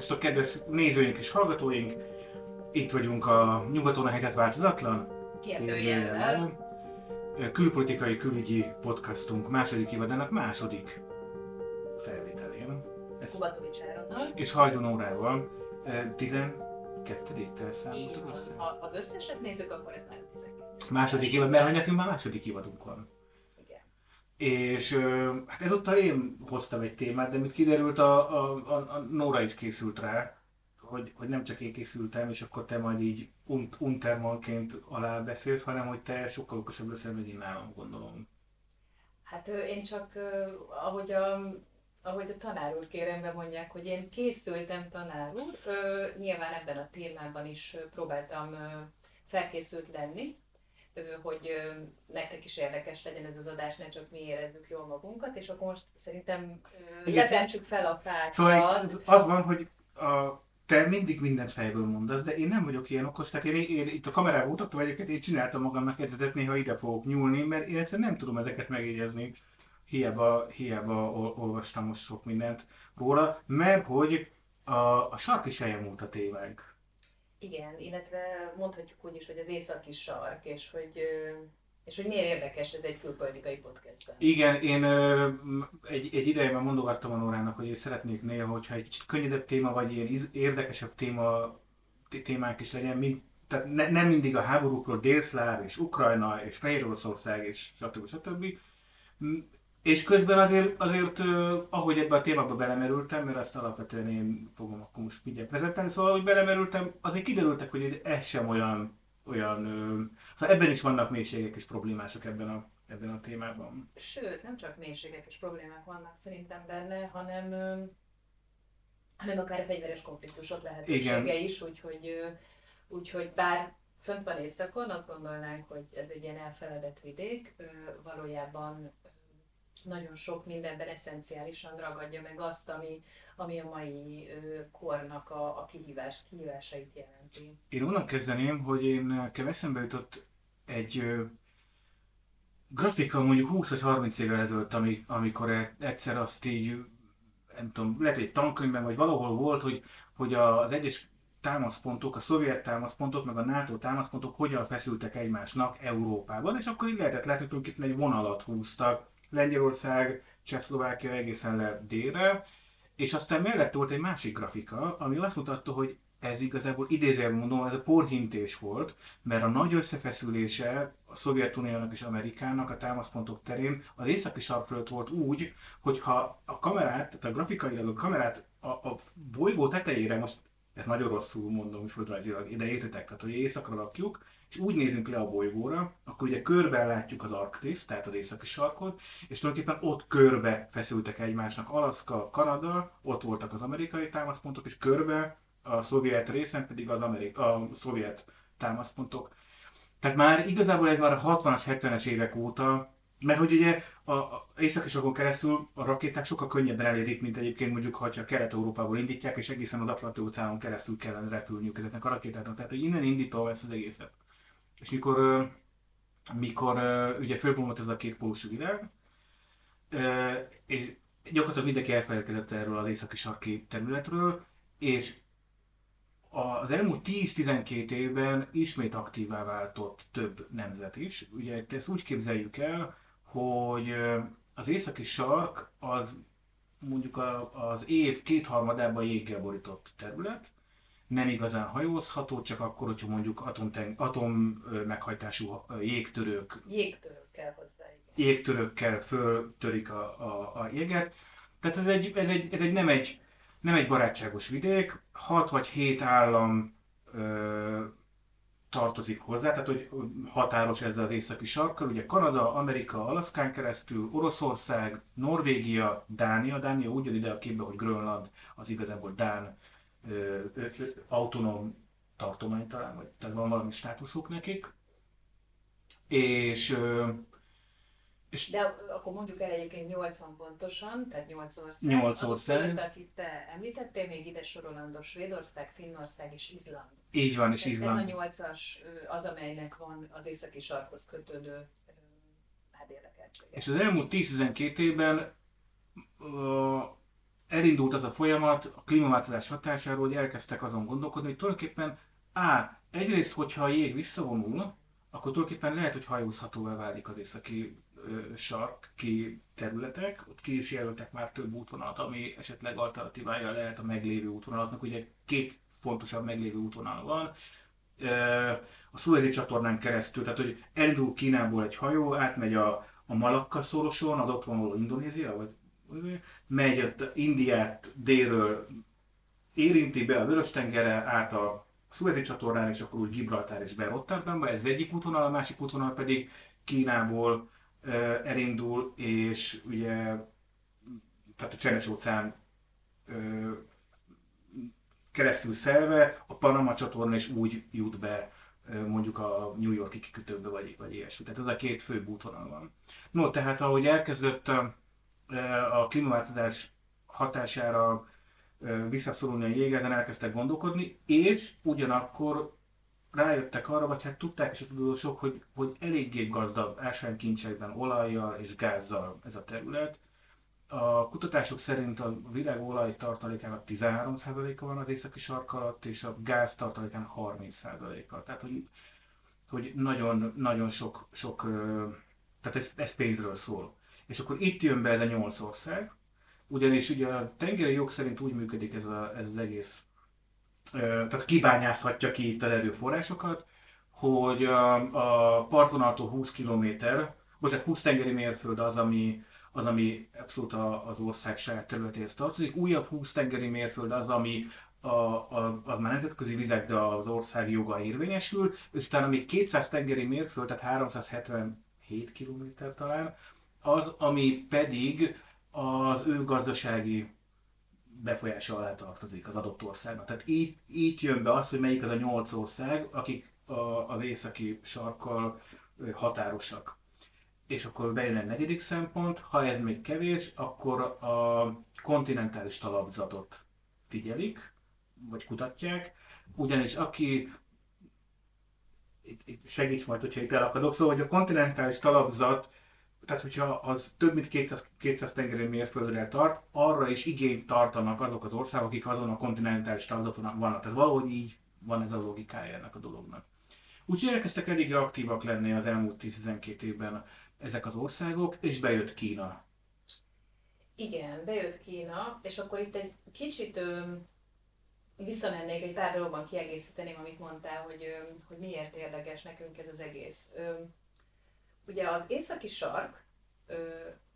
Szervusztok, kedves nézőink és hallgatóink! Itt vagyunk a Nyugaton a helyzet változatlan. Kérdőjellel. Külpolitikai külügyi podcastunk második évadának második felvételén. Ez, Kubatovics Áronnal. és Hajdon órával. 12-tel Így számoltuk van. össze. Ha az összeset nézzük, akkor ez már 12. Második évad, mert nekünk már második évadunk van. És hát ezúttal én hoztam egy témát, de mit kiderült, a, a, a, a Nóra is készült rá, hogy, hogy nem csak én készültem, és akkor te majd így un, untermanként alá beszélsz, hanem hogy te sokkal okosabb leszel, mint én nálam, gondolom. Hát én csak, ahogy a, ahogy a tanár úr kérembe mondják, hogy én készültem tanár úr, nyilván ebben a témában is próbáltam felkészült lenni, hogy nektek is érdekes legyen ez az adás, ne csak mi érezzük jól magunkat, és akkor most szerintem Igen. lebentsük fel a fákat. Szóval az- az van, hogy a, te mindig mindent fejből mondasz, de én nem vagyok ilyen okos, tehát én, én itt a kamerában mutattam egyébként, én csináltam magamnak jegyzetet, néha ide fogok nyúlni, mert én egyszerűen nem tudom ezeket megjegyezni. Hiába, hiába ol- olvastam most sok mindent róla, mert hogy a, a sark is eljemult a témánk. Igen, illetve mondhatjuk úgy is, hogy az északi sark, és hogy, és hogy miért érdekes ez egy külpolitikai podcastben. Igen, én egy, egy ideje már mondogattam a Nórának, hogy én szeretnék néha, hogyha egy kicsit könnyedebb téma, vagy ilyen érdekesebb téma, té- témák is legyen, mint, tehát ne, nem mindig a háborúkról, Délszláv és Ukrajna és Fehér Oroszország és stb. stb. És közben azért, azért ahogy ebbe a témába belemerültem, mert azt alapvetően én fogom akkor most mindjárt prezentálni, szóval ahogy belemerültem, azért kiderültek, hogy ez sem olyan, olyan szóval ebben is vannak mélységek és problémások ebben a, ebben a témában. Sőt, nem csak mélységek és problémák vannak szerintem benne, hanem, hanem akár fegyveres konfliktusok lehetősége Igen. is, úgyhogy, úgyhogy bár fönt van északon, azt gondolnánk, hogy ez egy ilyen elfeledett vidék, valójában nagyon sok mindenben eszenciálisan ragadja meg azt, ami, ami a mai kornak a, a kihívás, kihívásait jelenti. Én onnan kezdeném, hogy én nekem eszembe jutott egy ö, grafika mondjuk 20 vagy 30 évvel ezelőtt, ami, amikor e- egyszer azt így, nem tudom, lehet egy tankönyvben, vagy valahol volt, hogy, hogy az egyes támaszpontok, a szovjet támaszpontok, meg a NATO támaszpontok hogyan feszültek egymásnak Európában, és akkor így lehetett látni, hogy tulajdonképpen egy vonalat húztak Lengyelország, Csehszlovákia egészen le délre, és aztán mellett volt egy másik grafika, ami azt mutatta, hogy ez igazából idézőjelben mondom, ez a porhintés volt, mert a nagy összefeszülése a Szovjetuniónak és Amerikának a támaszpontok terén az északi sark fölött volt úgy, hogyha a kamerát, tehát a grafikailag a kamerát a, a bolygó tetejére, most ez nagyon rosszul mondom, hogy földrajzilag, ide értetek, tehát hogy északra rakjuk, és úgy nézünk le a bolygóra, akkor ugye körben látjuk az Arktisz, tehát az északi sarkot, és tulajdonképpen ott körbe feszültek egymásnak Alaszka, Kanada, ott voltak az amerikai támaszpontok, és körbe a szovjet részen pedig az amerik- a szovjet támaszpontok. Tehát már igazából ez már a 60-as, 70-es évek óta, mert hogy ugye a, a északi sarkon keresztül a rakéták sokkal könnyebben elérik, mint egyébként mondjuk, ha Kelet-Európából indítják, és egészen az Atlanti óceánon keresztül kellene repülniük ezeknek a rakétáknak. Tehát, hogy innen indítva ezt az egészet. És mikor, mikor ugye fölbomlott ez a két pólusú világ, és gyakorlatilag mindenki elfelelkezett erről az északi sarki területről, és az elmúlt 10-12 évben ismét aktívá váltott több nemzet is. Ugye ezt úgy képzeljük el, hogy az északi sark az mondjuk az év kétharmadában jéggel borított terület, nem igazán hajózható, csak akkor, hogyha mondjuk atom, atom meghajtású jégtörők Jégtörők kell hozzá, igen. jégtörőkkel föltörik a, a, a jéget. Tehát ez egy, ez egy, ez egy, nem, egy nem egy barátságos vidék, 6 vagy 7 állam ö, tartozik hozzá, tehát hogy határos ezzel az északi sarkkal, ugye Kanada, Amerika, Alaszkán keresztül, Oroszország, Norvégia, Dánia, Dánia úgy jön ide a képbe, hogy Grönland az igazából Dán ö, ö, autonóm tartomány talán, vagy tehát van valami státuszuk nekik. És ö, és De akkor mondjuk el egyébként 80 pontosan, tehát 8 ország. Nyolc Azok ország. között, akit te említettél, még ide sorolandó Svédország, Finnország és Izland. így van, és Tehát Izland. Ez a nyolcas ö, az, amelynek van az északi sarkhoz kötődő hát érdekeltsége. És az elmúlt 10-12 évben ö, elindult az a folyamat a klímaváltozás hatásáról, hogy elkezdtek azon gondolkodni, hogy tulajdonképpen A. Egyrészt, hogyha a jég visszavonul, akkor tulajdonképpen lehet, hogy hajózhatóvá válik az északi sarki területek, ott ki is jelöltek már több útvonalat, ami esetleg alternatívája lehet a meglévő útvonalaknak. Ugye két fontosabb meglévő útvonal van, a Suezi csatornán keresztül, tehát hogy elindul Kínából egy hajó, átmegy a, a Malakka szoroson, az ott vonuló Indonézia, vagy megy ott Indiát délről, érinti be a Vörös-tengerre, át a Suezi csatornán, és akkor úgy Gibraltár és be ez egyik útvonal, a másik útvonal pedig Kínából elindul, és ugye tehát a Csendes óceán keresztül szelve, a Panama csatorna is úgy jut be mondjuk a New Yorki kikötőbe, vagy, vagy ilyesmi. Tehát ez a két fő útvonal van. No, tehát ahogy elkezdett a klímaváltozás hatására visszaszorulni a jég, ezen elkezdtek gondolkodni, és ugyanakkor rájöttek arra, vagy hát tudták és a tudósok, hogy, hogy eléggé gazdag ásványkincsekben, olajjal és gázzal ez a terület. A kutatások szerint a világ olaj tartalékának 13%-a van az északi sark alatt, és a gáz tartalékának 30%-a. Tehát, hogy, hogy nagyon, nagyon sok, sok tehát ez, ez pénzről szól. És akkor itt jön be ez a nyolc ország, ugyanis ugye a tengeri jog szerint úgy működik ez, a, ez az egész tehát kibányázhatja ki itt az erőforrásokat, hogy a, a partvonaltól 20 km, bocsánat, 20 tengeri mérföld az, ami, az, ami abszolút az ország saját területéhez tartozik. Újabb 20 tengeri mérföld az, ami a, a, az már nemzetközi vizek, de az ország joga érvényesül, és utána még 200 tengeri mérföld, tehát 377 km talán, az, ami pedig az ő gazdasági befolyása alá tartozik az adott országnak. Tehát így, így jön be az, hogy melyik az a nyolc ország, akik a, az északi sarkkal határosak. És akkor bejön egy negyedik szempont, ha ez még kevés, akkor a kontinentális talapzatot figyelik, vagy kutatják, ugyanis aki segíts majd, hogyha itt elakadok, szóval hogy a kontinentális talapzat tehát hogyha az több mint 200, 200 tengeri mérföldre tart, arra is igényt tartanak azok az országok, akik azon a kontinentális tagzaton vannak. Tehát valahogy így van ez a logikája ennek a dolognak. Úgyhogy elkezdtek elég aktívak lenni az elmúlt 10-12 évben ezek az országok, és bejött Kína. Igen, bejött Kína, és akkor itt egy kicsit ö, visszamennék egy pár dologban kiegészíteném, amit mondtál, hogy, ö, hogy miért érdekes nekünk ez az egész. Ö, ugye az északi sark ö,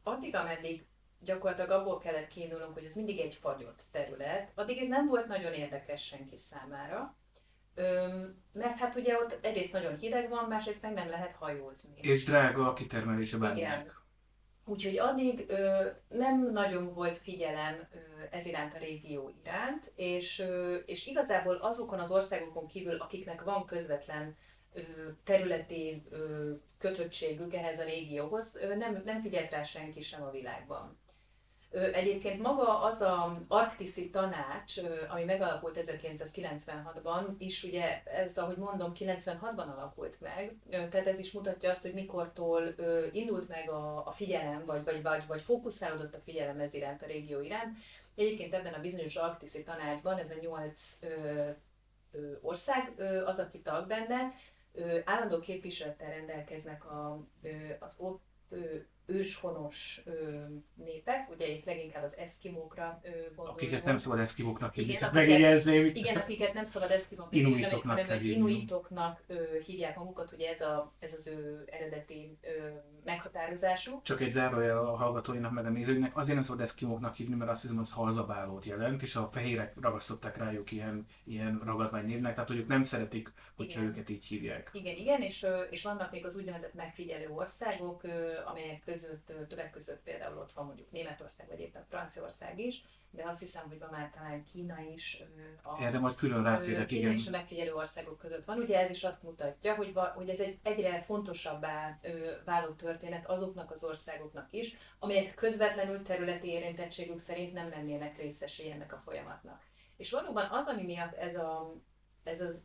addig, ameddig gyakorlatilag abból kellett kiindulnunk, hogy ez mindig egy fagyott terület, addig ez nem volt nagyon érdekes senki számára. Ö, mert hát ugye ott egyrészt nagyon hideg van, másrészt meg nem lehet hajózni. És drága a kitermelése bárminek. Úgyhogy addig ö, nem nagyon volt figyelem ö, ez iránt a régió iránt, és, ö, és igazából azokon az országokon kívül, akiknek van közvetlen területi kötöttségük ehhez a régióhoz, nem, nem figyelt rá senki sem a világban. Egyébként maga az a arktiszi tanács, ami megalapult 1996-ban, is ugye ez, ahogy mondom, 96-ban alakult meg, tehát ez is mutatja azt, hogy mikortól indult meg a, a figyelem, vagy, vagy, vagy, vagy fókuszálódott a figyelem ez iránt, a régió iránt. Egyébként ebben a bizonyos arktiszi tanácsban ez a nyolc ország az, aki tag benne, állandó képviselettel rendelkeznek a, az ott őshonos népek, ugye itt leginkább az eszkimókra gondolunk. Akiket nem szabad eszkimóknak hívni, csak megjegyezném. Igen, akiket nem szabad eszkimóknak hívni, hanem inuitoknak hívják magukat, ugye ez, a, ez az ő eredeti ö, meghatározásuk. Csak egy zárójel a hallgatóinak meg a nézőinek, azért nem szabad eszkimóknak hívni, mert azt hiszem, hogy halzabálót jelent, és a fehérek ragasztották rájuk ilyen, ilyen ragadvány névnek, tehát hogy ők nem szeretik, hogyha igen. őket így hívják. Igen, igen, és, és vannak még az úgynevezett megfigyelő országok, amelyek között, többek között például ott van mondjuk Németország, vagy éppen Franciaország is, de azt hiszem, hogy ma már talán Kína is a, Erre majd külön rátérek, Kína igen. és a megfigyelő országok között van. Ugye ez is azt mutatja, hogy, hogy ez egy egyre fontosabbá váló történet azoknak az országoknak is, amelyek közvetlenül területi érintettségük szerint nem lennének részesei ennek a folyamatnak. És valóban az, ami miatt ez, a, ez az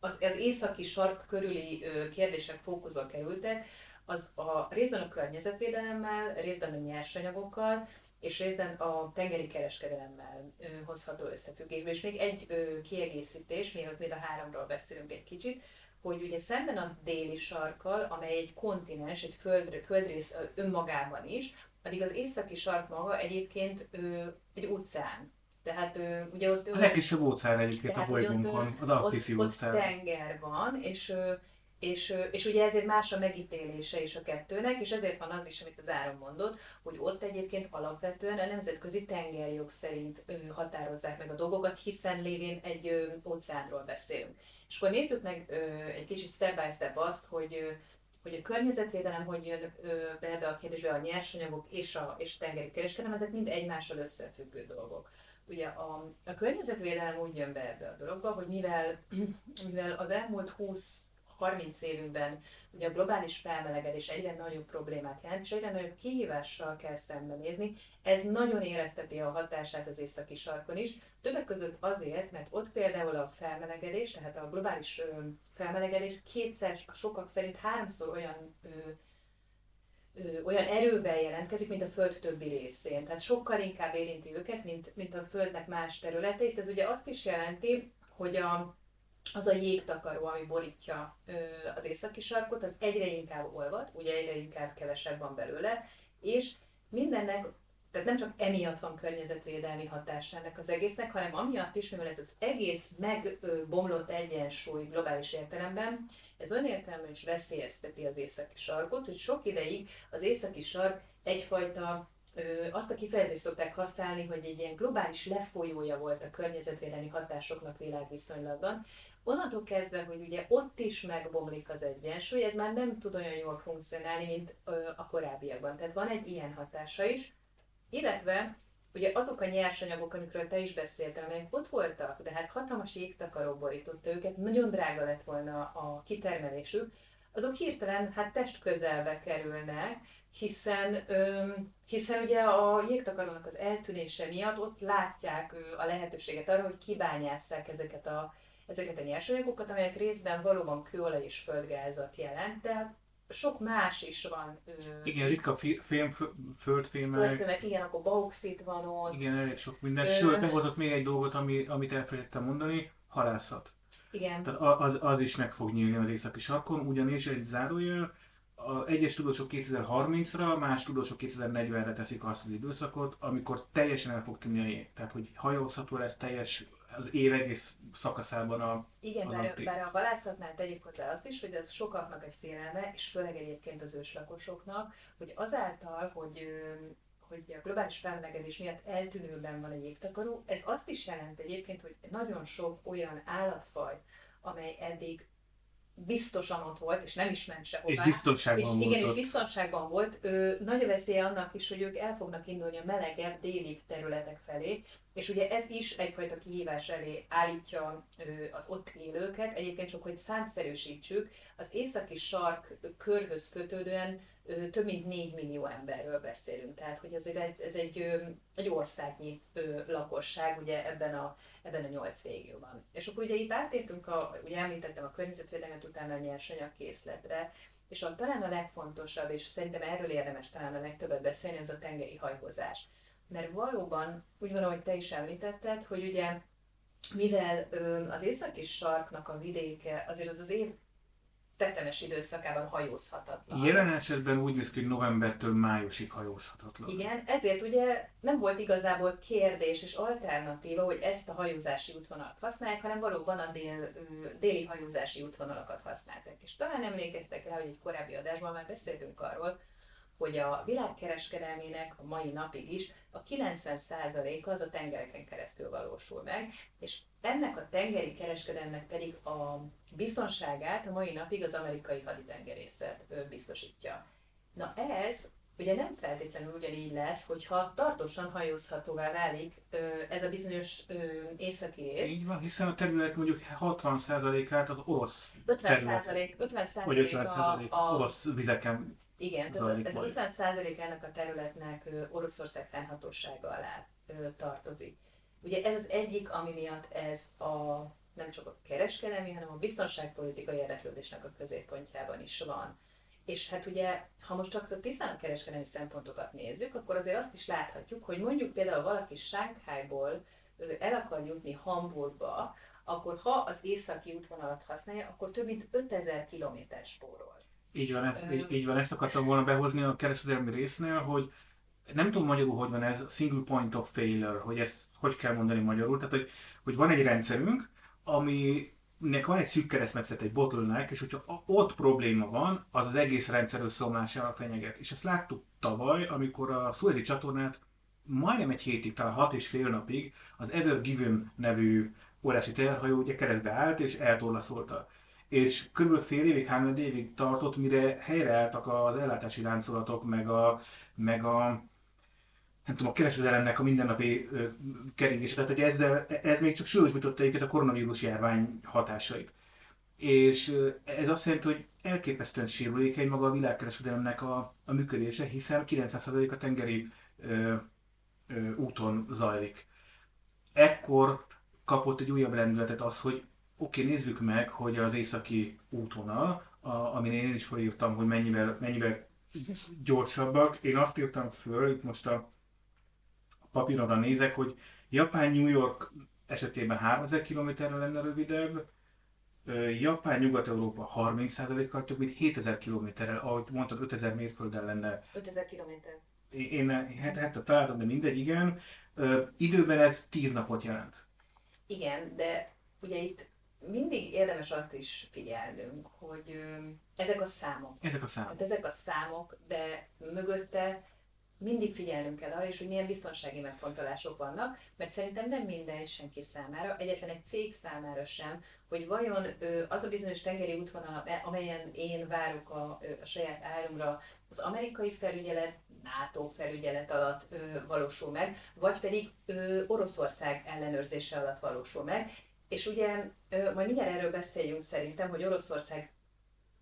az, az északi sark körüli kérdések fókuszba kerültek, az a részben a környezetvédelemmel, részben a nyersanyagokkal, és részben a tengeri kereskedelemmel ö, hozható összefüggésbe. És még egy ö, kiegészítés, mielőtt még a háromról beszélünk egy kicsit, hogy ugye szemben a déli sarkkal, amely egy kontinens, egy föld, földrész önmagában is, addig az északi sark maga egyébként ö, egy óceán. Tehát ö, ugye ott... A legkisebb óceán egyébként a bolygónkon, az Arktiszi óceán. Ott tenger van, és ö, és, és ugye ezért más a megítélése is a kettőnek, és ezért van az is, amit az Áron mondott, hogy ott egyébként alapvetően a nemzetközi tengerjog szerint határozzák meg a dolgokat, hiszen lévén egy óceánról beszélünk. És akkor nézzük meg egy kicsit step by step azt, hogy hogy a környezetvédelem hogy jön be ebbe a kérdésbe, a nyersanyagok és a, és tengeri kereskedelem, ezek mind egymással összefüggő dolgok. Ugye a, a környezetvédelem úgy jön be ebbe a dologba, hogy mivel, mivel az elmúlt 20 30 évünkben ugye a globális felmelegedés egyre nagyobb problémát jelent, és egyre nagyobb kihívással kell szembenézni. Ez nagyon érezteti a hatását az északi sarkon is, többek között azért, mert ott például a felmelegedés, tehát a globális felmelegedés kétszer, sokak szerint háromszor olyan olyan erővel jelentkezik, mint a Föld többi részén. Tehát sokkal inkább érinti őket, mint, mint a Földnek más területeit. Ez ugye azt is jelenti, hogy a, az a jégtakaró, ami borítja ö, az északi sarkot, az egyre inkább olvad, ugye egyre inkább kevesebb van belőle, és mindennek, tehát nem csak emiatt van környezetvédelmi hatás ennek az egésznek, hanem amiatt is, mivel ez az egész megbomlott egyensúly globális értelemben, ez olyan értelemben is veszélyezteti az északi sarkot, hogy sok ideig az északi sark egyfajta azt a kifejezést szokták használni, hogy egy ilyen globális lefolyója volt a környezetvédelmi hatásoknak világviszonylatban, Onnantól kezdve, hogy ugye ott is megbomlik az egyensúly, ez már nem tud olyan jól funkcionálni, mint a korábbiakban. Tehát van egy ilyen hatása is, illetve ugye azok a nyersanyagok, amikről te is beszéltél, amelyek ott voltak, de hát hatalmas jégtakaró borította őket, nagyon drága lett volna a kitermelésük, azok hirtelen hát test közelbe kerülnek, hiszen, öm, hiszen ugye a jégtakarónak az eltűnése miatt ott látják a lehetőséget arra, hogy kibányásszák ezeket a ezeket a nyersanyagokat, amelyek részben valóban kőolaj és földgázat jelent, de sok más is van. Igen, ritka fém, földfémek. Földfémek, igen, akkor bauxit van ott. Igen, elég sok minden. Ö... Sőt, meghozok még egy dolgot, ami, amit elfelejtettem mondani, halászat. Igen. Tehát az, az is meg fog nyílni az északi sarkon, ugyanis egy zárójel, a egyes tudósok 2030-ra, más tudósok 2040-re teszik azt az időszakot, amikor teljesen el fog tűnni a jég. Tehát, hogy hajózható lesz teljes az év egész szakaszában a Igen, az bár, bár a halászatnál tegyük hozzá azt is, hogy az sokaknak egy félelme, és főleg egyébként az őslakosoknak, hogy azáltal, hogy hogy a globális felmelegedés miatt eltűnőben van a jégtakaró, ez azt is jelent egyébként, hogy nagyon sok olyan állatfaj, amely eddig biztosan ott volt, és nem is ment sehová. És biztonságban és, volt Igen, ott. és biztonságban volt. Ö, nagy a veszély annak is, hogy ők el fognak indulni a melegebb, déli területek felé, és ugye ez is egyfajta kihívás elé állítja az ott élőket. Egyébként csak, hogy számszerűsítsük, az északi sark körhöz kötődően több mint 4 millió emberről beszélünk. Tehát, hogy azért ez, egy, egy országnyi lakosság ugye ebben a, ebben a nyolc régióban. És akkor ugye itt átértünk, a, ugye említettem a környezetvédelmet, utána a nyersanyagkészletre, és a, talán a legfontosabb, és szerintem erről érdemes talán a legtöbbet beszélni, az a tengeri hajózás. Mert valóban, úgy van, ahogy te is említetted, hogy ugye mivel az északi sarknak a vidéke azért az az év tetemes időszakában hajózhatatlan. Jelen esetben úgy néz ki, hogy novembertől májusig hajózhatatlan. Igen, ezért ugye nem volt igazából kérdés és alternatíva, hogy ezt a hajózási útvonalat használják, hanem valóban a dél, déli hajózási útvonalakat használták. És talán emlékeztek rá, hogy egy korábbi adásban már beszéltünk arról, hogy a világkereskedelmének a mai napig is a 90%-a az a tengereken keresztül valósul meg, és ennek a tengeri kereskedelmek pedig a biztonságát a mai napig az amerikai haditengerészet biztosítja. Na ez ugye nem feltétlenül ugyanígy lesz, hogyha tartósan hajózhatóvá válik ez a bizonyos északi rész. Így van, hiszen a terület mondjuk 60%-át az orosz 50 terület, 50 vagy 50 a, a, orosz vizeken igen, tehát ez 50% ennek a területnek Oroszország fennhatósága alá tartozik. Ugye ez az egyik, ami miatt ez a nem csak a kereskedelmi, hanem a biztonságpolitikai érdeklődésnek a középpontjában is van. És hát ugye, ha most csak tisztán a kereskedelmi szempontokat nézzük, akkor azért azt is láthatjuk, hogy mondjuk például valaki Sánkhájból el akar jutni Hamburgba, akkor ha az északi útvonalat használja, akkor több mint 5000 km spórol. Így van, ezt, így, így van, ezt akartam volna behozni a kereskedelmi résznél, hogy nem tudom magyarul, hogy van ez, single point of failure, hogy ezt hogy kell mondani magyarul, tehát hogy, hogy van egy rendszerünk, aminek van egy szűk keresztmetszet, egy bottleneck, és hogyha ott probléma van, az az egész rendszer összeomlására fenyeget. És ezt láttuk tavaly, amikor a Suezi csatornát majdnem egy hétig, talán hat és fél napig az Ever Given nevű óriási teherhajó ugye keresztbe állt és eltorlaszolta. És körülbelül fél évig, három évig tartott, mire helyreálltak az ellátási láncolatok, meg a, meg a nem tudom, a kereskedelemnek a mindennapi keringése. Tehát, hogy ezzel, ez még csak súlyosbította őket a koronavírus járvány hatásait. És ez azt jelenti, hogy elképesztően sérülékeny maga a világkereskedelemnek a, a működése, hiszen 90% a tengeri ö, ö, úton zajlik. Ekkor kapott egy újabb lendületet az, hogy oké, okay, nézzük meg, hogy az északi útvonal, a, amin én is felírtam, hogy mennyivel, mennyivel gyorsabbak. Én azt írtam föl, itt most a papíronra nézek, hogy Japán-New York esetében 3000 km-re lenne rövidebb, Japán, Nyugat-Európa 30%-kal több, mint 7000 km-rel, ahogy mondtad, 5000 mérfölddel lenne. 5000 km. Én hát, hát találtam, de mindegy, igen. időben ez 10 napot jelent. Igen, de ugye itt mindig érdemes azt is figyelnünk, hogy ö, ezek a számok. Ezek a számok. Hát ezek a számok, de mögötte mindig figyelnünk kell arra is, hogy milyen biztonsági megfontolások vannak, mert szerintem nem minden senki számára, egyetlen egy cég számára sem, hogy vajon az a bizonyos tengeri útvonal, amelyen én várok a, a saját árumra, az amerikai felügyelet, NATO felügyelet alatt ö, valósul meg, vagy pedig ö, Oroszország ellenőrzése alatt valósul meg. És ugye majd mindjárt erről beszéljünk szerintem, hogy Oroszország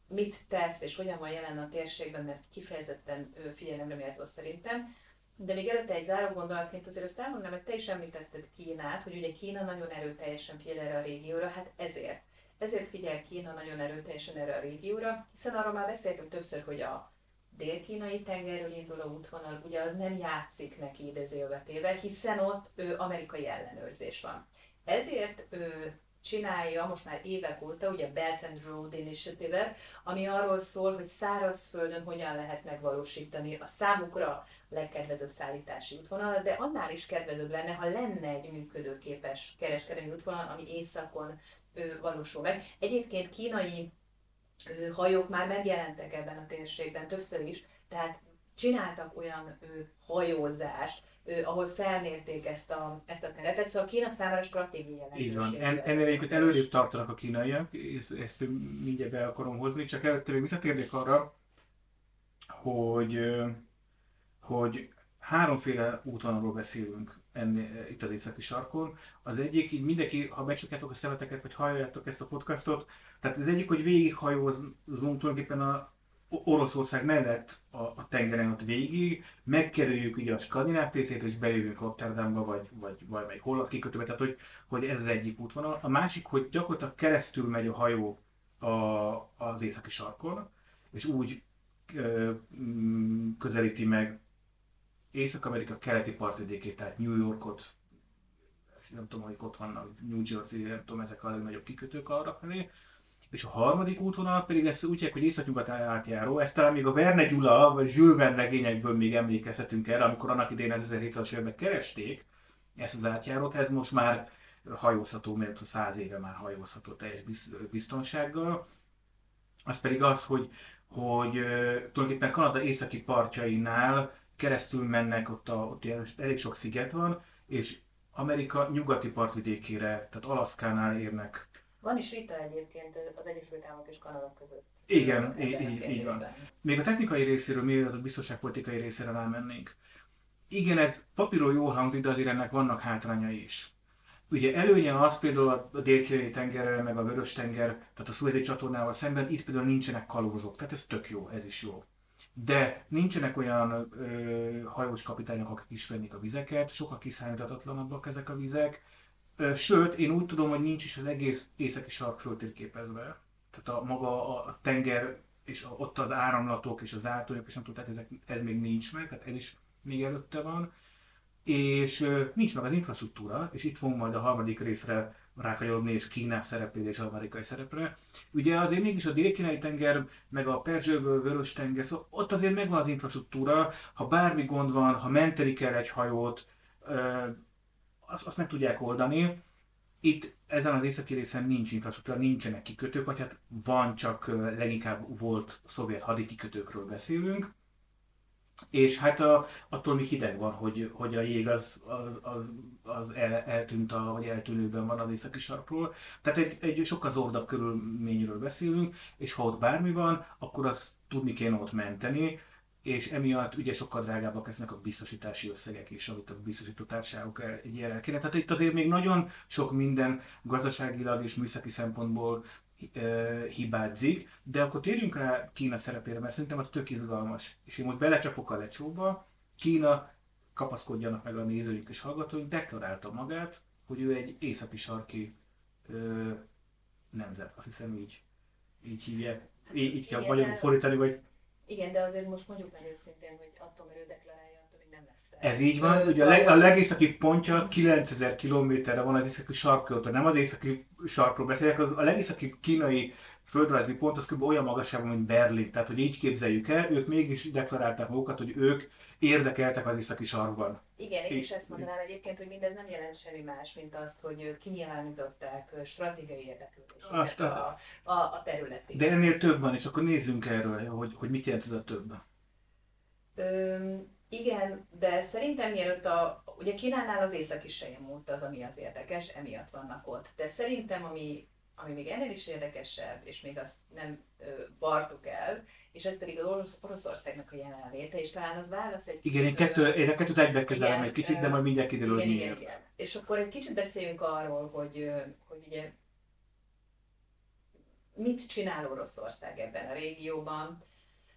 mit tesz és hogyan van jelen a térségben, mert kifejezetten figyelemre méltó szerintem. De még előtte egy záró gondolatként azért azt elmondanám, hogy te is említetted Kínát, hogy ugye Kína nagyon erőteljesen figyel erre a régióra, hát ezért. Ezért figyel Kína nagyon erőteljesen erre a régióra, hiszen arról már beszéltünk többször, hogy a dél-kínai tengerről induló útvonal, ugye az nem játszik neki idézővetével, hiszen ott ő, amerikai ellenőrzés van. Ezért ő, csinálja most már évek óta, ugye Belt and Road Initiative, ami arról szól, hogy szárazföldön hogyan lehet megvalósítani a számukra legkedvezőbb szállítási útvonal, de annál is kedvezőbb lenne, ha lenne egy működőképes kereskedelmi útvonal, ami északon ő, valósul meg. Egyébként kínai ő, hajók már megjelentek ebben a térségben többször is, tehát csináltak olyan ő, hajózást, ahol felmérték ezt a, ezt a terepet, szóval Kína számára stratégiai Így van. En, ennél egyébként előrébb tartanak a kínaiak, ezt, ezt mindjárt be akarom hozni, csak előtte még visszatérnék arra, hogy, hogy háromféle útvonalról beszélünk ennél, itt az északi sarkon. Az egyik, így mindenki, ha becsukjátok a szemeteket, vagy halljátok ezt a podcastot, tehát az egyik, hogy végighajózunk tulajdonképpen a, Oroszország mellett a, a tengeren ott végig, megkerüljük ugye a skandináv fészét, és bejövünk Rotterdamba, vagy, vagy, egy holland kikötőbe, tehát hogy, hogy ez az egyik útvonal. A másik, hogy gyakorlatilag keresztül megy a hajó a, az északi sarkon, és úgy ö, mm, közelíti meg Észak-Amerika keleti partvidékét, tehát New Yorkot, nem tudom, hogy ott vannak, New Jersey, nem tudom, ezek a legnagyobb kikötők arra felé, és a harmadik útvonal pedig ezt úgy hogy északnyugat átjáró. Ezt talán még a Verne Gyula vagy Jules Verne még emlékezhetünk erre, amikor annak idején az 1700-as években keresték ezt az átjárót. Ez most már hajózható, mert száz éve már hajózható teljes biztonsággal. Az pedig az, hogy, hogy tulajdonképpen Kanada északi partjainál keresztül mennek, ott, a, ott elég sok sziget van, és Amerika nyugati partvidékére, tehát Alaszkánál érnek van is vita egyébként az Egyesült Államok és Kanada között. Igen, így, így, így van. Még a technikai részéről, mielőtt a biztonságpolitikai részére rámennénk. Igen, ez papíról jól hangzik, de azért ennek vannak hátrányai is. Ugye előnye az például a dél tengerrel, meg a vörös tenger, tehát a Suezi csatornával szemben, itt például nincsenek kalózok, tehát ez tök jó, ez is jó. De nincsenek olyan ö, hajós kapitányok, akik ismernék a vizeket, sokkal kiszámíthatatlanabbak ezek a vizek, Sőt, én úgy tudom, hogy nincs is az egész északi sark föltérképezve. Tehát a maga a tenger és ott az áramlatok és az átonyok, és nem tudom, tehát ezek, ez még nincs meg, tehát ez is még előtte van. És nincs meg az infrastruktúra, és itt fogunk majd a harmadik részre rákanyarodni, és Kínás szerepére és amerikai szerepre. Ugye azért mégis a dél tenger, meg a Perzsőből, Vörös tenger, szóval ott azért megvan az infrastruktúra, ha bármi gond van, ha menteli kell egy hajót, azt, azt meg tudják oldani. Itt ezen az északi részen nincs infrastruktúra, nincsenek kikötők, vagy hát van, csak leginkább volt szovjet hadikikötőkről beszélünk. És hát a, attól még hideg van, hogy, hogy a jég az, az, az, az el, eltűnt, a, vagy eltűnőben van az északi sarkról. Tehát egy, egy sokkal zordabb körülményről beszélünk, és ha ott bármi van, akkor azt tudni kéne ott menteni, és emiatt ugye sokkal drágábbak lesznek a biztosítási összegek is, amit a biztosító társaságok egy ilyen kéne. Tehát itt azért még nagyon sok minden gazdaságilag és műszaki szempontból hibázik, de akkor térjünk rá Kína szerepére, mert szerintem az tök izgalmas. És én most belecsapok a lecsóba, Kína, kapaszkodjanak meg a nézőink és hallgatóink, deklarálta magát, hogy ő egy északi sarki ö, nemzet. Azt hiszem így, így hívják. Így, így kell vagyok fordítani, vagy... Igen, de azért most mondjuk meg őszintén, hogy attól, mert ő deklarálja, ez így van, ugye a, leg, a legészaki pontja 9000 kilométerre van az északi sarkról, nem az északi sarkról beszélek, a legészaki kínai földrajzi pont az kb. olyan magasságban, mint Berlin. Tehát, hogy így képzeljük el, ők mégis deklarálták magukat, hogy ők érdekeltek az északi sarkban. Igen, én is ezt mondanám egyébként, hogy mindez nem jelent semmi más, mint azt, hogy kinyilvánították stratégiai érdeklődést a, a, a területén. De ennél több van, és akkor nézzünk erről, hogy, hogy mit jelent ez a több. Öm, igen, de szerintem mielőtt a, ugye Kínánál az északi múlt az, ami az érdekes, emiatt vannak ott. De szerintem, ami, ami még ennél is érdekesebb, és még azt nem ö, bartuk el, és ez pedig az Orosz, Oroszországnak a jelenléte, és talán az válasz egy... Igen, én, kettő, én a kettőt egybe kezelem egy kicsit, de majd mindjárt kiderül, hogy miért. Igen. És akkor egy kicsit beszéljünk arról, hogy, hogy ugye mit csinál Oroszország ebben a régióban.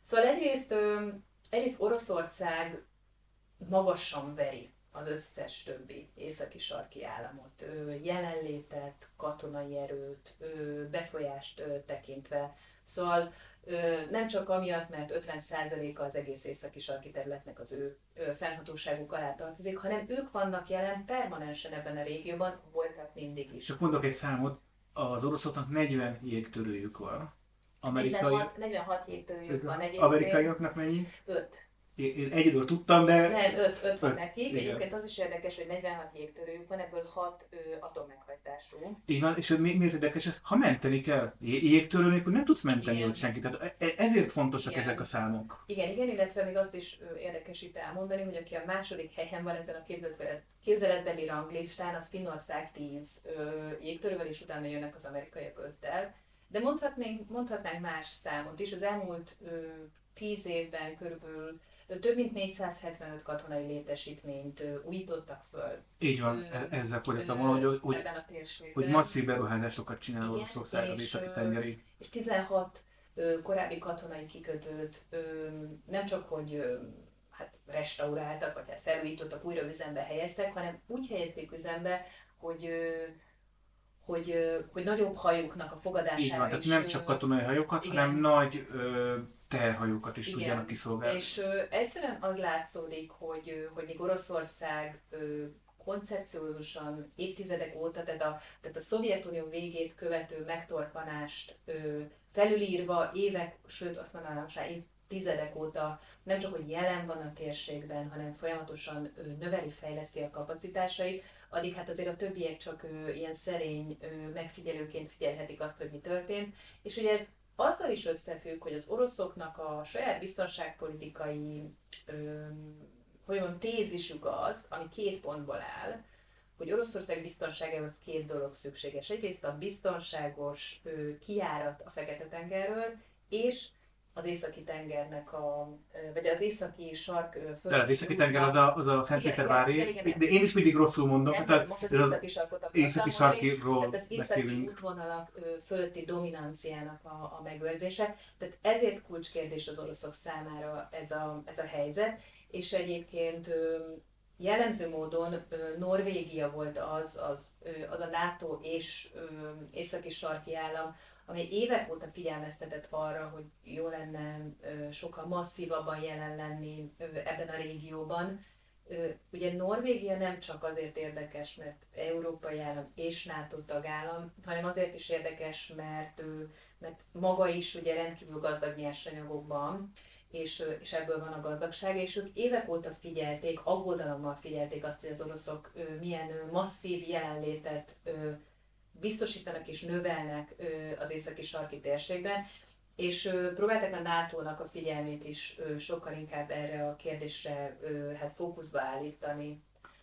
Szóval egyrészt egyrészt Oroszország magasan veri az összes többi északi sarki államot, jelenlétet, katonai erőt, befolyást tekintve. Szóval nem csak amiatt, mert 50%-a az egész északi sarki területnek az ő fennhatóságuk alá tartozik, hanem ők vannak jelen permanensen ebben a régióban, voltak mindig is. Csak mondok egy számot, az oroszoknak 40 jégtörőjük van. Amerikai... 46, 46 jégtörőjük van egyébként. Amerikaiaknak mennyi? 5 én egyedül tudtam, de... Nem, 5, 5 van nekik. Igen. Egyébként az is érdekes, hogy 46 jégtörőjük van, ebből 6 atommeghajtású. Így van, és mi, miért érdekes ez? Ha menteni kell, jégtörő nélkül nem tudsz menteni ott senkit. Tehát e, e, ezért fontosak igen. ezek a számok. Igen, igen, illetve még azt is érdekes itt elmondani, hogy aki a második helyen van ezen a képzeletbeli ranglistán, az Finnország 10 jégtörővel, és utána jönnek az amerikaiak 5 De mondhatnánk, mondhatnánk más számot is. Az elmúlt ö, 10 évben körülbelül több mint 475 katonai létesítményt újítottak föl. Így van, ö, ezzel folytattam volna, hogy, hogy, hogy masszív beruházásokat csinál Oroszország az északi tengeri. És 16 ö, korábbi katonai kikötőt ö, nem csak, hogy ö, hát restauráltak, vagy hát felújítottak, újra üzembe helyeztek, hanem úgy helyezték üzembe, hogy ö, hogy, hogy nagyobb hajóknak a fogadására Így van, tehát nem csak katonai hajókat, igen. hanem nagy ö, teherhajókat is Igen. tudjanak kiszolgálni. És ö, egyszerűen az látszódik, hogy, hogy még Oroszország ö, koncepciózusan évtizedek óta, tehát a, tehát a Szovjetunió végét követő megtorpanást ö, felülírva évek, sőt azt mondanám, évtizedek óta nem csak, hogy jelen van a térségben, hanem folyamatosan növeli, fejleszti a kapacitásait, addig hát azért a többiek csak ö, ilyen szerény ö, megfigyelőként figyelhetik azt, hogy mi történt. És ugye ez azzal is összefügg, hogy az oroszoknak a saját biztonságpolitikai hogy mondjam, tézisük az, ami két pontból áll, hogy Oroszország biztonságához két dolog szükséges. Egyrészt a biztonságos ö, kiárat a Fekete-tengerről, és az északi tengernek a, vagy az északi sark föld. De az északi tenger az a, az a Szentpétervári, de én is mindig rosszul mondom. Nem, tehát most az északi sarkot északi sarkiról tehát az északi beszélünk. útvonalak fölötti dominanciának a, a megőrzése. Tehát ezért kulcskérdés az oroszok számára ez a, ez a helyzet, és egyébként jellemző módon Norvégia volt az, az, az a NATO és északi sarki állam, amely évek óta figyelmeztetett arra, hogy jó lenne sokkal masszívabban jelen lenni ebben a régióban. Ugye Norvégia nem csak azért érdekes, mert európai állam és NATO tagállam, hanem azért is érdekes, mert, mert maga is ugye rendkívül gazdag nyersanyagokban, és, és ebből van a gazdagság, és ők évek óta figyelték, aggodalommal figyelték azt, hogy az oroszok milyen masszív jelenlétet biztosítanak és növelnek az északi sarki térségben, és próbálták a NATO-nak a figyelmét is sokkal inkább erre a kérdésre hát fókuszba állítani.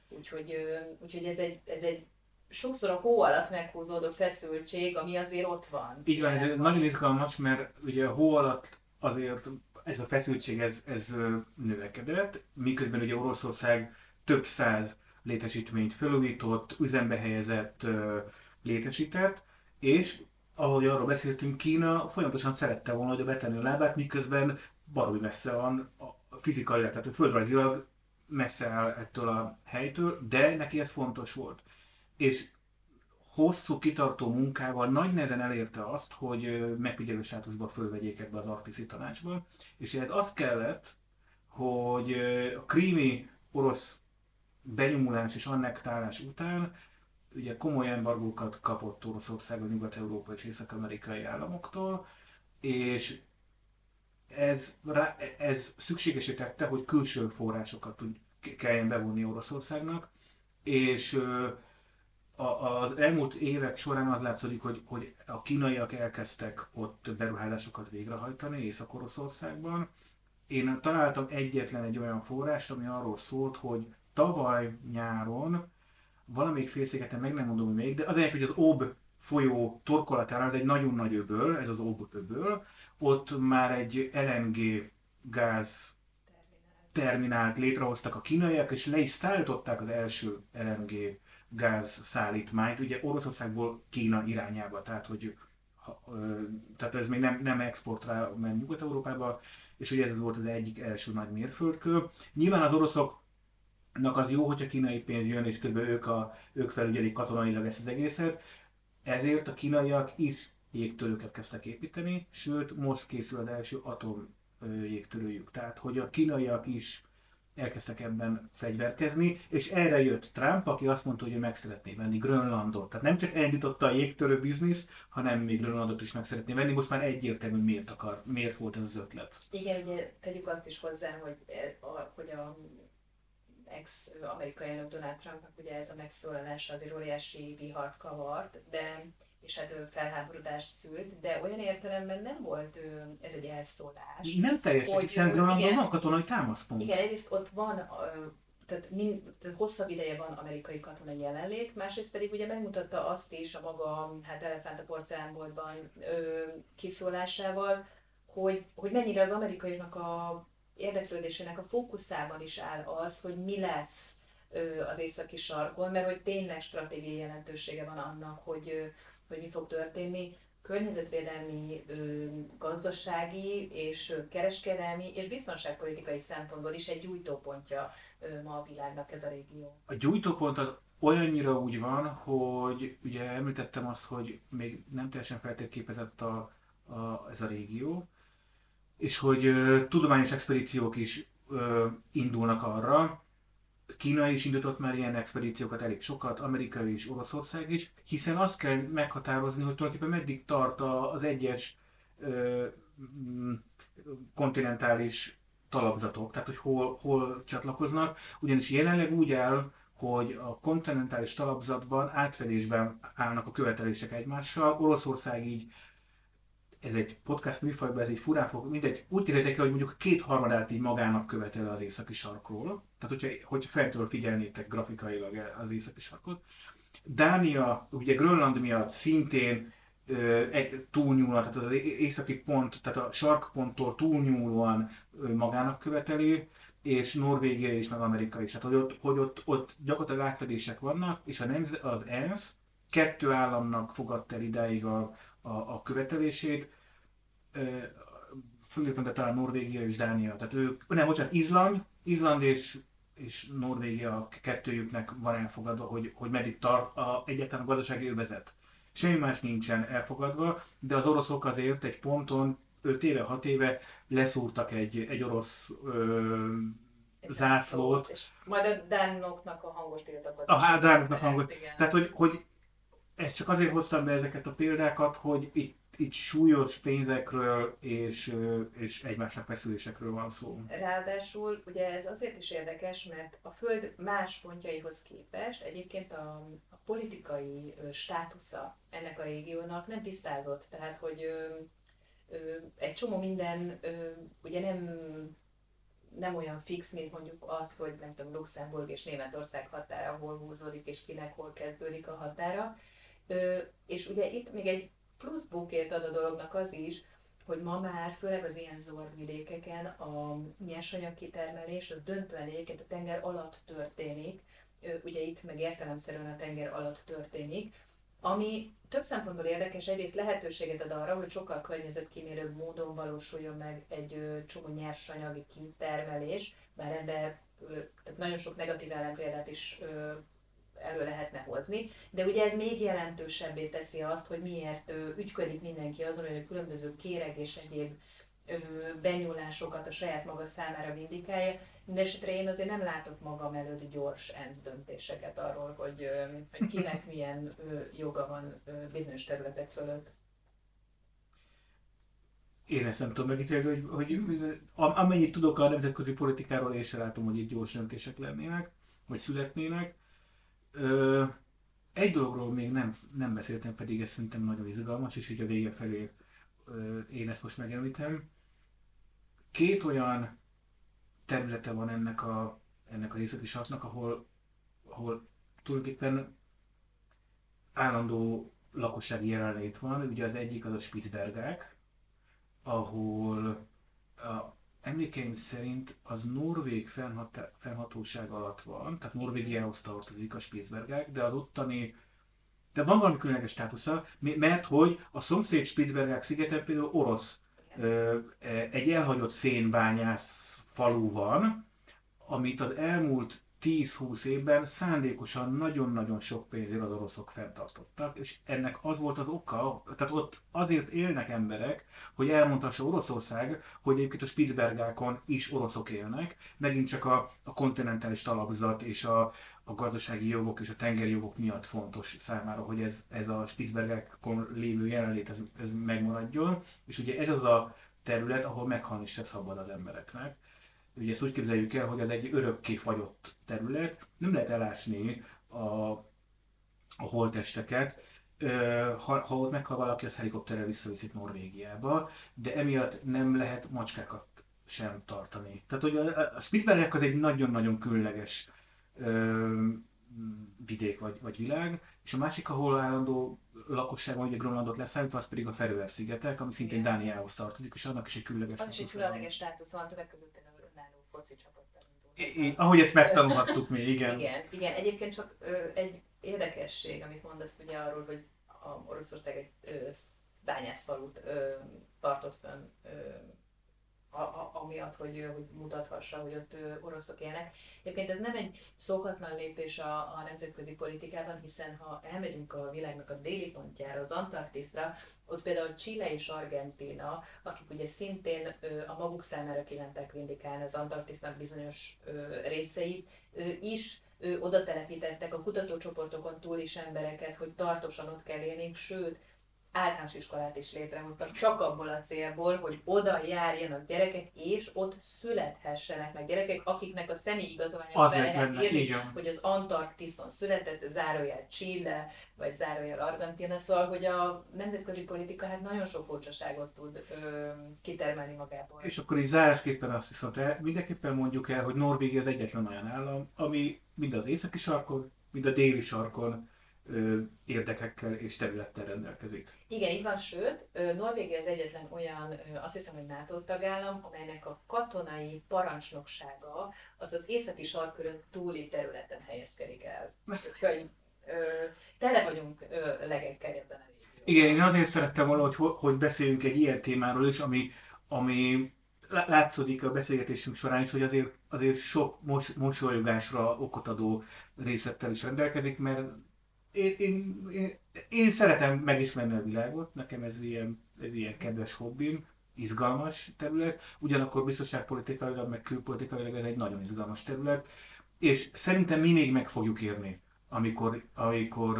Úgyhogy, úgyhogy ez, egy, ez egy sokszor a hó alatt meghúzódó feszültség, ami azért ott van. Így van, ez nagyon izgalmas, mert ugye a hó alatt azért ez a feszültség ez, ez növekedett, miközben ugye Oroszország több száz létesítményt felújított, üzembe helyezett, létesített, és ahogy arról beszéltünk, Kína folyamatosan szerette volna, hogy a lábát, miközben baromi messze van a fizikai, tehát földrajzilag messze áll ettől a helytől, de neki ez fontos volt. És hosszú, kitartó munkával nagy nehezen elérte azt, hogy megfigyelő státuszba fölvegyék ebbe az arktiszi tanácsba, és ez az kellett, hogy a krími orosz benyomulás és annektálás után ugye komoly embargókat kapott Oroszország a Nyugat-Európa és Észak-Amerikai államoktól, és ez, rá, ez szükségesé tette, hogy külső forrásokat kelljen bevonni Oroszországnak, és az elmúlt évek során az látszik, hogy, hogy a kínaiak elkezdtek ott beruházásokat végrehajtani Észak-Oroszországban. Én találtam egyetlen egy olyan forrást, ami arról szólt, hogy tavaly nyáron valamelyik félszigeten, meg nem mondom, hogy még, de az egyik, hogy az Ob folyó torkolatára, ez egy nagyon nagy öböl, ez az Ob öböl, ott már egy LNG gáz terminált létrehoztak a kínaiak, és le is szállították az első LNG gáz szállítmányt, ugye Oroszországból Kína irányába, tehát hogy ha, ö, tehát ez még nem, nem exportra ment Nyugat-Európába, és ugye ez volt az egyik első nagy mérföldkő. Nyilván az oroszoknak az jó, hogyha kínai pénz jön, és kb. ők, a, ők felügyelik katonailag ezt az egészet, ezért a kínaiak is jégtörőket kezdtek építeni, sőt, most készül az első atom jégtörőjük. Tehát, hogy a kínaiak is elkezdtek ebben fegyverkezni, és erre jött Trump, aki azt mondta, hogy ő meg szeretné venni Grönlandot. Tehát nem csak elindította a jégtörő bizniszt, hanem még Grönlandot is meg szeretné venni. Most már egyértelmű, miért akar, miért volt ez az ötlet. Igen, ugye tegyük azt is hozzá, hogy, a, hogy a ex-amerikai elnök Donald Trumpnak ugye ez a megszólalása azért óriási vihart kavart, de és hát felháborodást szült, de olyan értelemben nem volt ez egy elszólás. Nem teljesen, hiszen Grönlandon van katonai támaszpont. Igen, egyrészt ott van, tehát, mind, tehát hosszabb ideje van amerikai katonai jelenlét, másrészt pedig ugye megmutatta azt is a maga hát elefánt a porcelánboltban kiszólásával, hogy, hogy mennyire az amerikaiaknak a érdeklődésének a fókuszában is áll az, hogy mi lesz az északi sarkon, mert hogy tényleg stratégiai jelentősége van annak, hogy, hogy mi fog történni, környezetvédelmi, gazdasági és kereskedelmi és biztonságpolitikai szempontból is egy gyújtópontja ma a világnak ez a régió. A gyújtópont az olyannyira úgy van, hogy ugye említettem azt, hogy még nem teljesen feltérképezett a, a, ez a régió, és hogy ö, tudományos expedíciók is ö, indulnak arra, Kína is indított már ilyen expedíciókat elég sokat, Amerika is, Oroszország is, hiszen azt kell meghatározni, hogy tulajdonképpen meddig tart az egyes ö, mm, kontinentális talapzatok, tehát hogy hol, hol csatlakoznak, ugyanis jelenleg úgy áll, hogy a kontinentális talapzatban átfedésben állnak a követelések egymással, Oroszország így ez egy podcast műfajban, ez egy furán fog, mindegy, úgy képzeljétek el, hogy mondjuk két harmadát így magának követel az északi sarkról. Tehát, hogyha, hogyha feltől figyelnétek grafikailag az északi sarkot. Dánia, ugye Grönland miatt szintén egy túlnyúlóan, tehát az északi pont, tehát a sarkponttól túlnyúlóan magának követeli, és Norvégia is, meg Amerika is. Tehát, hogy ott, hogy ott, ott gyakorlatilag átfedések vannak, és a nemz- az ENSZ kettő államnak fogadta el idáig a, a, a követelését, fölírtam, de talán Norvégia és Dánia. Tehát ők, nem, bocsánat, Izland, Izland és, és Norvégia kettőjüknek van elfogadva, hogy, hogy meddig tart a, egyetlen a gazdasági övezet. semmi más nincsen elfogadva, de az oroszok azért egy ponton 5 éve, 6 éve leszúrtak egy, egy orosz ö, zászlót. És majd a dánoknak a hangos tiltakozás. A dánoknak hangos. Tehát, hogy, hogy ezt csak azért hoztam be ezeket a példákat, hogy itt, itt súlyos pénzekről és, és egymásnak feszülésekről van szó. Ráadásul ugye ez azért is érdekes, mert a Föld más pontjaihoz képest egyébként a, a politikai státusza ennek a régiónak nem tisztázott. Tehát, hogy ö, ö, egy csomó minden ö, ugye nem nem olyan fix, mint mondjuk az, hogy nem tudom, Luxemburg és Németország határa hol húzódik, és kinek hol kezdődik a határa. És ugye itt még egy plusz bukért ad a dolognak az is, hogy ma már, főleg az ilyen vidékeken a nyersanyag kitermelés az döntően egyébként a tenger alatt történik, ugye itt meg értelemszerűen a tenger alatt történik, ami több szempontból érdekes, egyrészt lehetőséget ad arra, hogy sokkal környezetkímélőbb módon valósuljon meg egy csomó nyersanyagi kitermelés, bár ebbe tehát nagyon sok negatív ellenpéldát is elő lehetne hozni, de ugye ez még jelentősebbé teszi azt, hogy miért ügyködik mindenki azon, hogy a különböző kéreg és egyéb benyúlásokat a saját maga számára vindikálja, Mindenesetre én azért nem látok magam előtt gyors ENSZ döntéseket arról, hogy, hogy kinek milyen joga van bizonyos területek fölött. Én ezt nem tudom megítélni, hogy, hogy amennyit tudok a nemzetközi politikáról, én sem látom, hogy itt gyors döntések lennének, vagy születnének. Ö, egy dologról még nem, nem beszéltem, pedig ez szerintem nagyon izgalmas, és így a vége felé ö, én ezt most megemlítem. Két olyan területe van ennek, a, ennek az északi sarknak, ahol, ahol tulajdonképpen állandó lakossági jelenlét van. Ugye az egyik az a Spitzbergák, ahol a, emlékeim szerint az Norvég fennhat, fennhatóság alatt van, tehát Norvégiához tartozik a Spitzbergák, de az ottani de van valami különleges státusza, mert hogy a szomszéd Spitzbergák szigeten például orosz, e, egy elhagyott szénbányász falu van, amit az elmúlt 10-20 évben szándékosan nagyon-nagyon sok pénzért az oroszok fenntartottak, és ennek az volt az oka, tehát ott azért élnek emberek, hogy elmondhassa Oroszország, hogy egyébként a Spitzbergákon is oroszok élnek, megint csak a, a kontinentális talapzat és a, a gazdasági jogok és a tengeri jogok miatt fontos számára, hogy ez, ez a Spitzbergákon lévő jelenlét ez, ez megmaradjon, és ugye ez az a terület, ahol meghalni se szabad az embereknek ugye ezt úgy képzeljük el, hogy az egy örökké fagyott terület, nem lehet elásni a, a holtesteket, ha, ha ott meghal valaki, az helikopterrel visszaviszik Norvégiába, de emiatt nem lehet macskákat sem tartani. Tehát, hogy a, a Spitzbergek az egy nagyon-nagyon különleges ö, vidék vagy, vagy világ, és a másik, ahol állandó lakosság van, ugye Grönlandot leszállítva, az pedig a Feröer-szigetek, ami szintén Dániához tartozik, és annak is egy különleges Az is egy különleges státusz van, többek között foci csapattal indult. Ahogy ezt megtanulhattuk mi, igen. igen, igen. Egyébként csak ö, egy érdekesség, amit mondasz ugye arról, hogy a Oroszország egy ö, bányászfalut ö, tartott fönn ö, a, a, amiatt, hogy, hogy mutathassa, hogy ott oroszok élnek. Egyébként ez nem egy szokatlan lépés a, a nemzetközi politikában, hiszen ha elmegyünk a világnak a déli pontjára, az Antarktiszra, ott például Chile és Argentina, akik ugye szintén a maguk számára kívánták vindikálni az Antarktisznak bizonyos részeit, is ö, oda telepítettek a kutatócsoportokon túl is embereket, hogy tartósan ott kell élni, sőt, általános iskolát is létrehoztak, csak abból a célból, hogy oda járjanak gyerekek, és ott születhessenek meg gyerekek, akiknek a személyi igazolványában be lehet írni, hogy az Antarktiszon született, zárójel Chile, vagy zárójel Argentina, szóval, hogy a nemzetközi politika hát nagyon sok furcsaságot tud ö, kitermelni magából. És akkor így zárásképpen azt viszont el, mindenképpen mondjuk el, hogy Norvégia az egyetlen olyan állam, ami mind az északi sarkon, mind a déli sarkon érdekekkel és területtel rendelkezik. Igen, így van, sőt, Norvégia az egyetlen olyan, azt hiszem, hogy NATO tagállam, amelynek a katonai parancsnoksága az az északi sarkörön túli területen helyezkedik el. Úgyhogy tele vagyunk legekkel ebben a Igen, én azért szerettem volna, hogy, hogy beszéljünk egy ilyen témáról is, ami, ami látszódik a beszélgetésünk során is, hogy azért, azért sok mos, mosolyogásra okot adó részlettel is rendelkezik, mert én, én, én, én szeretem megismerni a világot, nekem ez ilyen, ez ilyen kedves hobbim, izgalmas terület, ugyanakkor biztonságpolitikailag, meg külpolitikailag ez egy nagyon izgalmas terület, és szerintem mi még meg fogjuk érni, amikor, amikor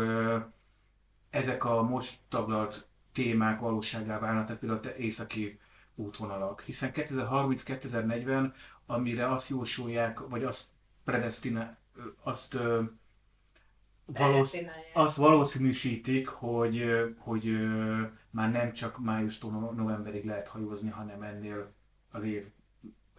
ezek a most taglalt témák valóságá válnak, tehát például a északi útvonalak. Hiszen 2030-2040, amire azt jósolják, vagy azt predestinál, azt valósz, azt valószínűsítik, hogy, hogy már nem csak májustól novemberig lehet hajózni, hanem ennél az év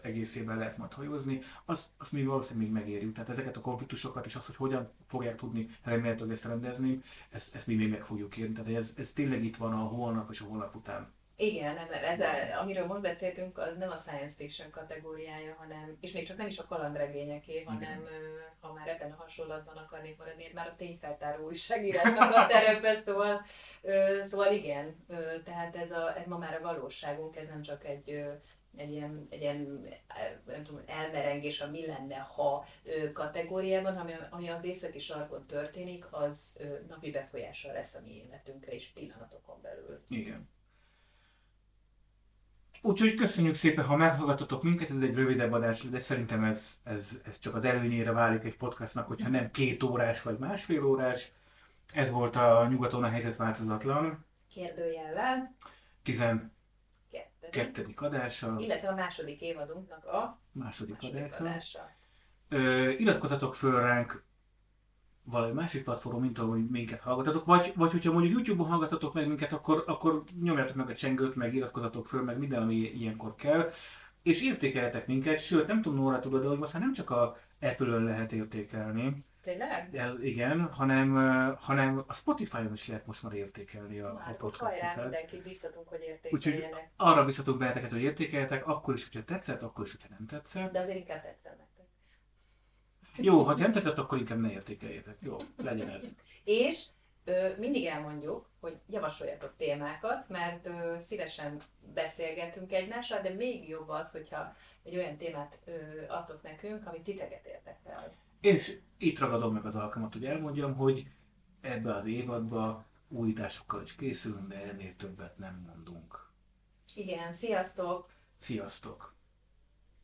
egészében lehet majd hajózni, azt, azt még valószínűleg még megérjük. Tehát ezeket a konfliktusokat és azt, hogy hogyan fogják tudni remélhetőleg ezt rendezni, ezt, ezt mi még meg fogjuk érni. Tehát ez, ez tényleg itt van a holnap és a holnap után. Igen, nem, nem, ez a, amiről most beszéltünk, az nem a science fiction kategóriája, hanem, és még csak nem is a kalandregényeké, hanem Igen. ha már ebben a hasonlatban akarnék maradni, már a tényfeltáró újságírásnak a terepe, szóval, szóval igen, tehát ez, a, ez ma már a valóságunk, ez nem csak egy egy ilyen, egy ilyen nem tudom, elmerengés a mi lenne, ha kategóriában, ami, ami az északi sarkon történik, az napi befolyással lesz a mi életünkre is pillanatokon belül. Igen. Úgyhogy köszönjük szépen, ha meghallgatotok minket, ez egy rövidebb adás, de szerintem ez, ez, ez csak az előnyére válik egy podcastnak, hogyha nem két órás vagy másfél órás. Ez volt a nyugaton a helyzet változatlan. Kérdőjellel. Tizen kettedik adása. Illetve a második évadunknak a második, második adása. adása. Ö, iratkozzatok föl ránk valami másik platformon, mint ahol minket hallgatatok, vagy, vagy hogyha mondjuk YouTube-on hallgatatok meg minket, akkor, akkor nyomjátok meg a csengőt, meg iratkozatok föl, meg minden, ami ilyenkor kell, és értékeljetek minket, sőt, nem tudom, Nóra tudod, de hogy most már nem csak a Apple-ön lehet értékelni, Tényleg? De, igen, hanem, hanem a Spotify-on is lehet most már értékelni a, a podcastokat. Hajrá, mindenkit biztatunk, hogy értékeljenek. Úgyhogy arra biztatunk benneteket, hogy értékeljetek, akkor is, hogyha tetszett, akkor is, hogyha nem tetszett. De azért inkább tetszett. Jó, ha nem tetszett, akkor inkább ne értékeljetek. Jó, legyen ez. És ö, mindig elmondjuk, hogy javasoljatok témákat, mert ö, szívesen beszélgetünk egymással, de még jobb az, hogyha egy olyan témát ö, adtok nekünk, amit titeket érdekel. És itt ragadom meg az alkalmat, hogy elmondjam, hogy ebbe az évadba újításokkal is készülünk, de ennél többet nem mondunk. Igen, sziasztok! Sziasztok!